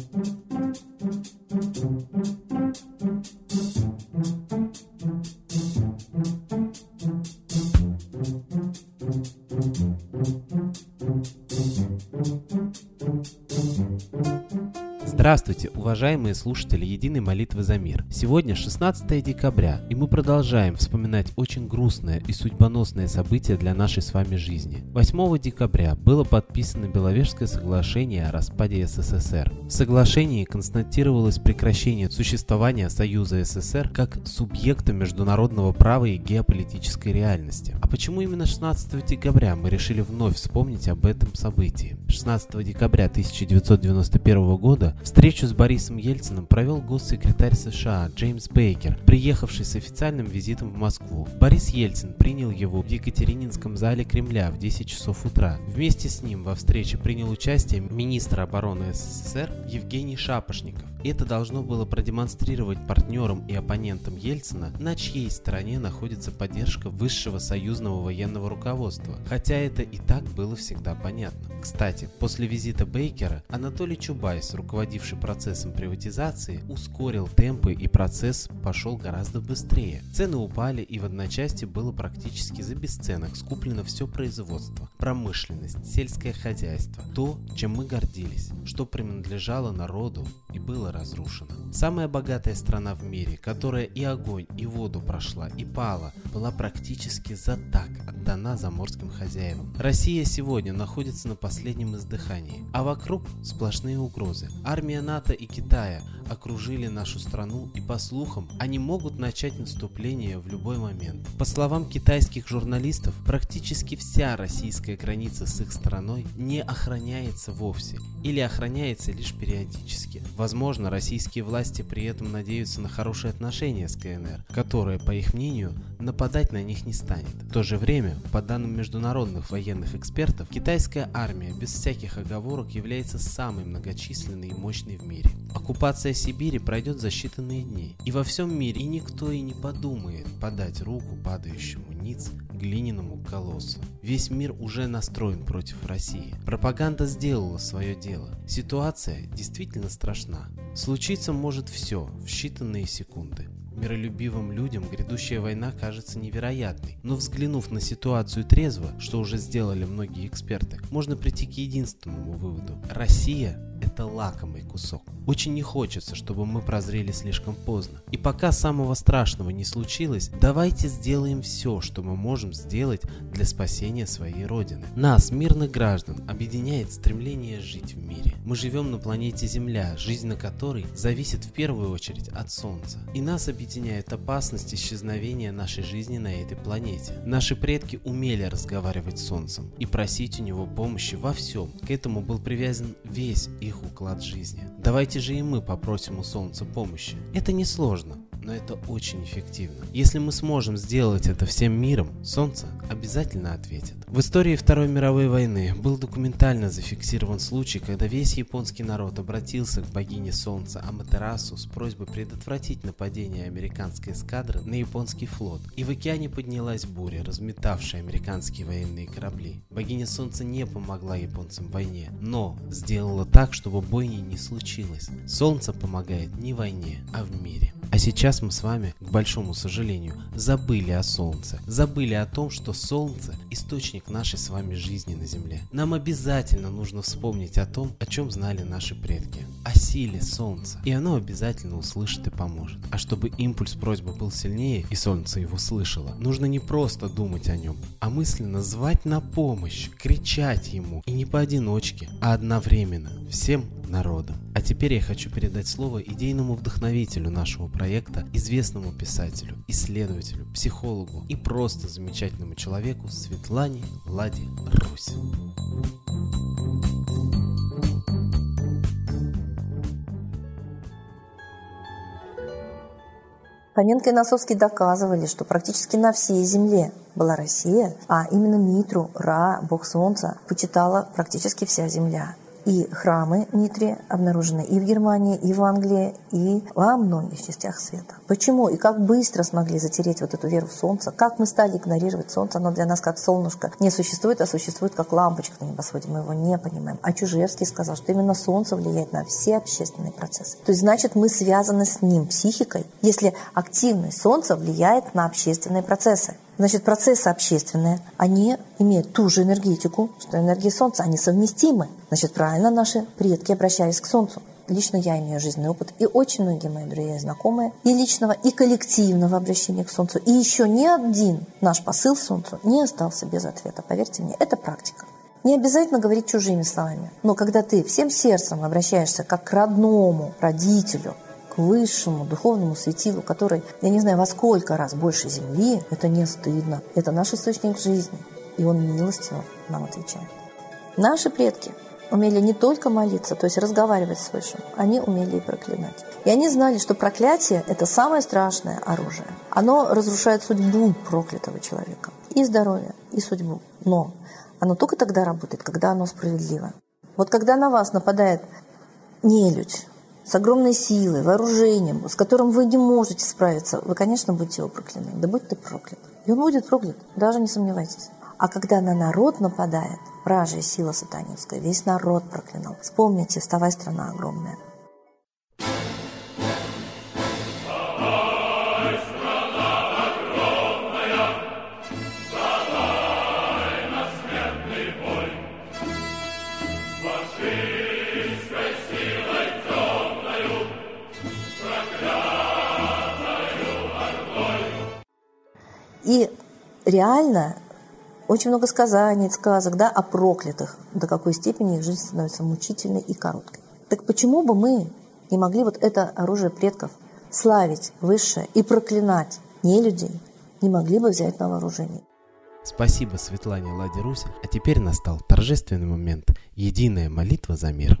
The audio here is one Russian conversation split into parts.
thank you Здравствуйте, уважаемые слушатели Единой молитвы за мир. Сегодня 16 декабря, и мы продолжаем вспоминать очень грустное и судьбоносное событие для нашей с вами жизни. 8 декабря было подписано Беловежское соглашение о распаде СССР. В соглашении констатировалось прекращение существования Союза СССР как субъекта международного права и геополитической реальности. А почему именно 16 декабря мы решили вновь вспомнить об этом событии? 16 декабря 1991 года в Встречу с Борисом Ельциным провел госсекретарь США Джеймс Бейкер, приехавший с официальным визитом в Москву. Борис Ельцин принял его в Екатерининском зале Кремля в 10 часов утра. Вместе с ним во встрече принял участие министр обороны СССР Евгений Шапошников. Это должно было продемонстрировать партнерам и оппонентам Ельцина, на чьей стороне находится поддержка высшего союзного военного руководства, хотя это и так было всегда понятно. Кстати, после визита Бейкера Анатолий Чубайс, руководивший процессом приватизации, ускорил темпы и процесс пошел гораздо быстрее. Цены упали и в одночасье было практически за бесценок скуплено все производство, промышленность, сельское хозяйство, то, чем мы гордились, что принадлежало народу и было разрушено. Самая богатая страна в мире, которая и огонь, и воду прошла, и пала, была практически за так отдана заморским хозяевам. Россия сегодня находится на последнем издыхании, а вокруг сплошные угрозы. Армия НАТО и Китая окружили нашу страну и, по слухам, они могут начать наступление в любой момент. По словам китайских журналистов, практически вся российская граница с их страной не охраняется вовсе или охраняется лишь периодически. Возможно, российские власти при этом надеются на хорошие отношения с КНР, которая, по их мнению, нападать на них не станет. В то же время, по данным международных военных экспертов, китайская армия без всяких оговорок является самой многочисленной и мощной в мире. Оккупация Сибири пройдет за считанные дни, и во всем мире и никто и не подумает подать руку падающему ниц глиняному колоссу. Весь мир уже настроен против России. Пропаганда сделала свое дело. Ситуация действительно страшна. Случиться может все в считанные секунды. Миролюбивым людям грядущая война кажется невероятной, но взглянув на ситуацию трезво, что уже сделали многие эксперты, можно прийти к единственному выводу. Россия это лакомый кусок. Очень не хочется, чтобы мы прозрели слишком поздно. И пока самого страшного не случилось, давайте сделаем все, что мы можем сделать для спасения своей Родины. Нас, мирных граждан, объединяет стремление жить в мире. Мы живем на планете Земля, жизнь на которой зависит в первую очередь от Солнца. И нас объединяет опасность исчезновения нашей жизни на этой планете. Наши предки умели разговаривать с Солнцем и просить у него помощи во всем. К этому был привязан весь их уклад жизни. Давайте же и мы попросим у Солнца помощи. Это несложно но это очень эффективно. Если мы сможем сделать это всем миром, Солнце обязательно ответит. В истории Второй мировой войны был документально зафиксирован случай, когда весь японский народ обратился к богине Солнца Аматерасу с просьбой предотвратить нападение американской эскадры на японский флот. И в океане поднялась буря, разметавшая американские военные корабли. Богиня Солнца не помогла японцам в войне, но сделала так, чтобы бойни не случилось. Солнце помогает не в войне, а в мире. А сейчас мы с вами, к большому сожалению, забыли о Солнце. Забыли о том, что Солнце – источник нашей с вами жизни на Земле. Нам обязательно нужно вспомнить о том, о чем знали наши предки. О силе Солнца. И оно обязательно услышит и поможет. А чтобы импульс просьбы был сильнее, и Солнце его слышало, нужно не просто думать о нем, а мысленно звать на помощь, кричать ему. И не поодиночке, а одновременно. Всем народом. А теперь я хочу передать слово идейному вдохновителю нашего проекта, известному писателю, исследователю, психологу и просто замечательному человеку Светлане Ладе Русь. Фоменко и Носовский доказывали, что практически на всей земле была Россия, а именно Митру, Ра, бог солнца, почитала практически вся земля. И храмы Митри обнаружены и в Германии, и в Англии, и во многих частях света. Почему и как быстро смогли затереть вот эту веру в Солнце? Как мы стали игнорировать Солнце? Оно для нас как солнышко не существует, а существует как лампочка на небосводе. Мы его не понимаем. А Чужевский сказал, что именно Солнце влияет на все общественные процессы. То есть, значит, мы связаны с ним психикой, если активность Солнца влияет на общественные процессы. Значит, процессы общественные, они имеют ту же энергетику, что энергия Солнца, они совместимы. Значит, правильно наши предки обращались к Солнцу. Лично я имею жизненный опыт, и очень многие мои друзья и знакомые, и личного, и коллективного обращения к Солнцу. И еще ни один наш посыл Солнцу не остался без ответа. Поверьте мне, это практика. Не обязательно говорить чужими словами, но когда ты всем сердцем обращаешься как к родному родителю, к высшему духовному светилу, который, я не знаю, во сколько раз больше Земли, это не стыдно. Это наш источник жизни. И он милостиво нам отвечает. Наши предки умели не только молиться, то есть разговаривать с Высшим, они умели и проклинать. И они знали, что проклятие – это самое страшное оружие. Оно разрушает судьбу проклятого человека. И здоровье, и судьбу. Но оно только тогда работает, когда оно справедливо. Вот когда на вас нападает нелюдь, с огромной силой, вооружением, с которым вы не можете справиться, вы, конечно, будете его прокляны. Да будь ты проклят. И он будет проклят, даже не сомневайтесь. А когда на народ нападает, вражья сила сатанинская, весь народ проклинал. Вспомните, вставай, страна огромная. И реально очень много сказаний, сказок да, о проклятых, до какой степени их жизнь становится мучительной и короткой. Так почему бы мы не могли вот это оружие предков славить высшее и проклинать не людей, не могли бы взять на вооружение? Спасибо Светлане Ладе Русель. А теперь настал торжественный момент. Единая молитва за мир.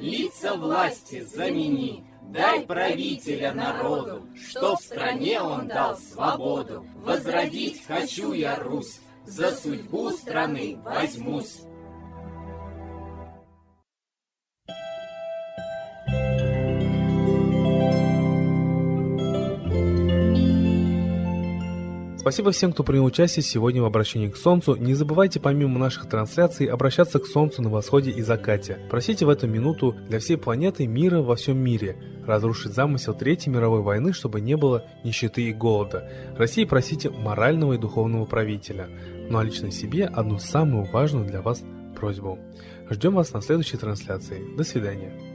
лица власти замени. Дай правителя народу, что в стране он дал свободу. Возродить хочу я Русь, за судьбу страны возьмусь. Спасибо всем, кто принял участие сегодня в обращении к Солнцу. Не забывайте помимо наших трансляций обращаться к Солнцу на восходе и закате. Просите в эту минуту для всей планеты мира во всем мире, разрушить замысел Третьей мировой войны, чтобы не было нищеты и голода. России просите морального и духовного правителя. Ну а лично себе одну самую важную для вас просьбу. Ждем вас на следующей трансляции. До свидания.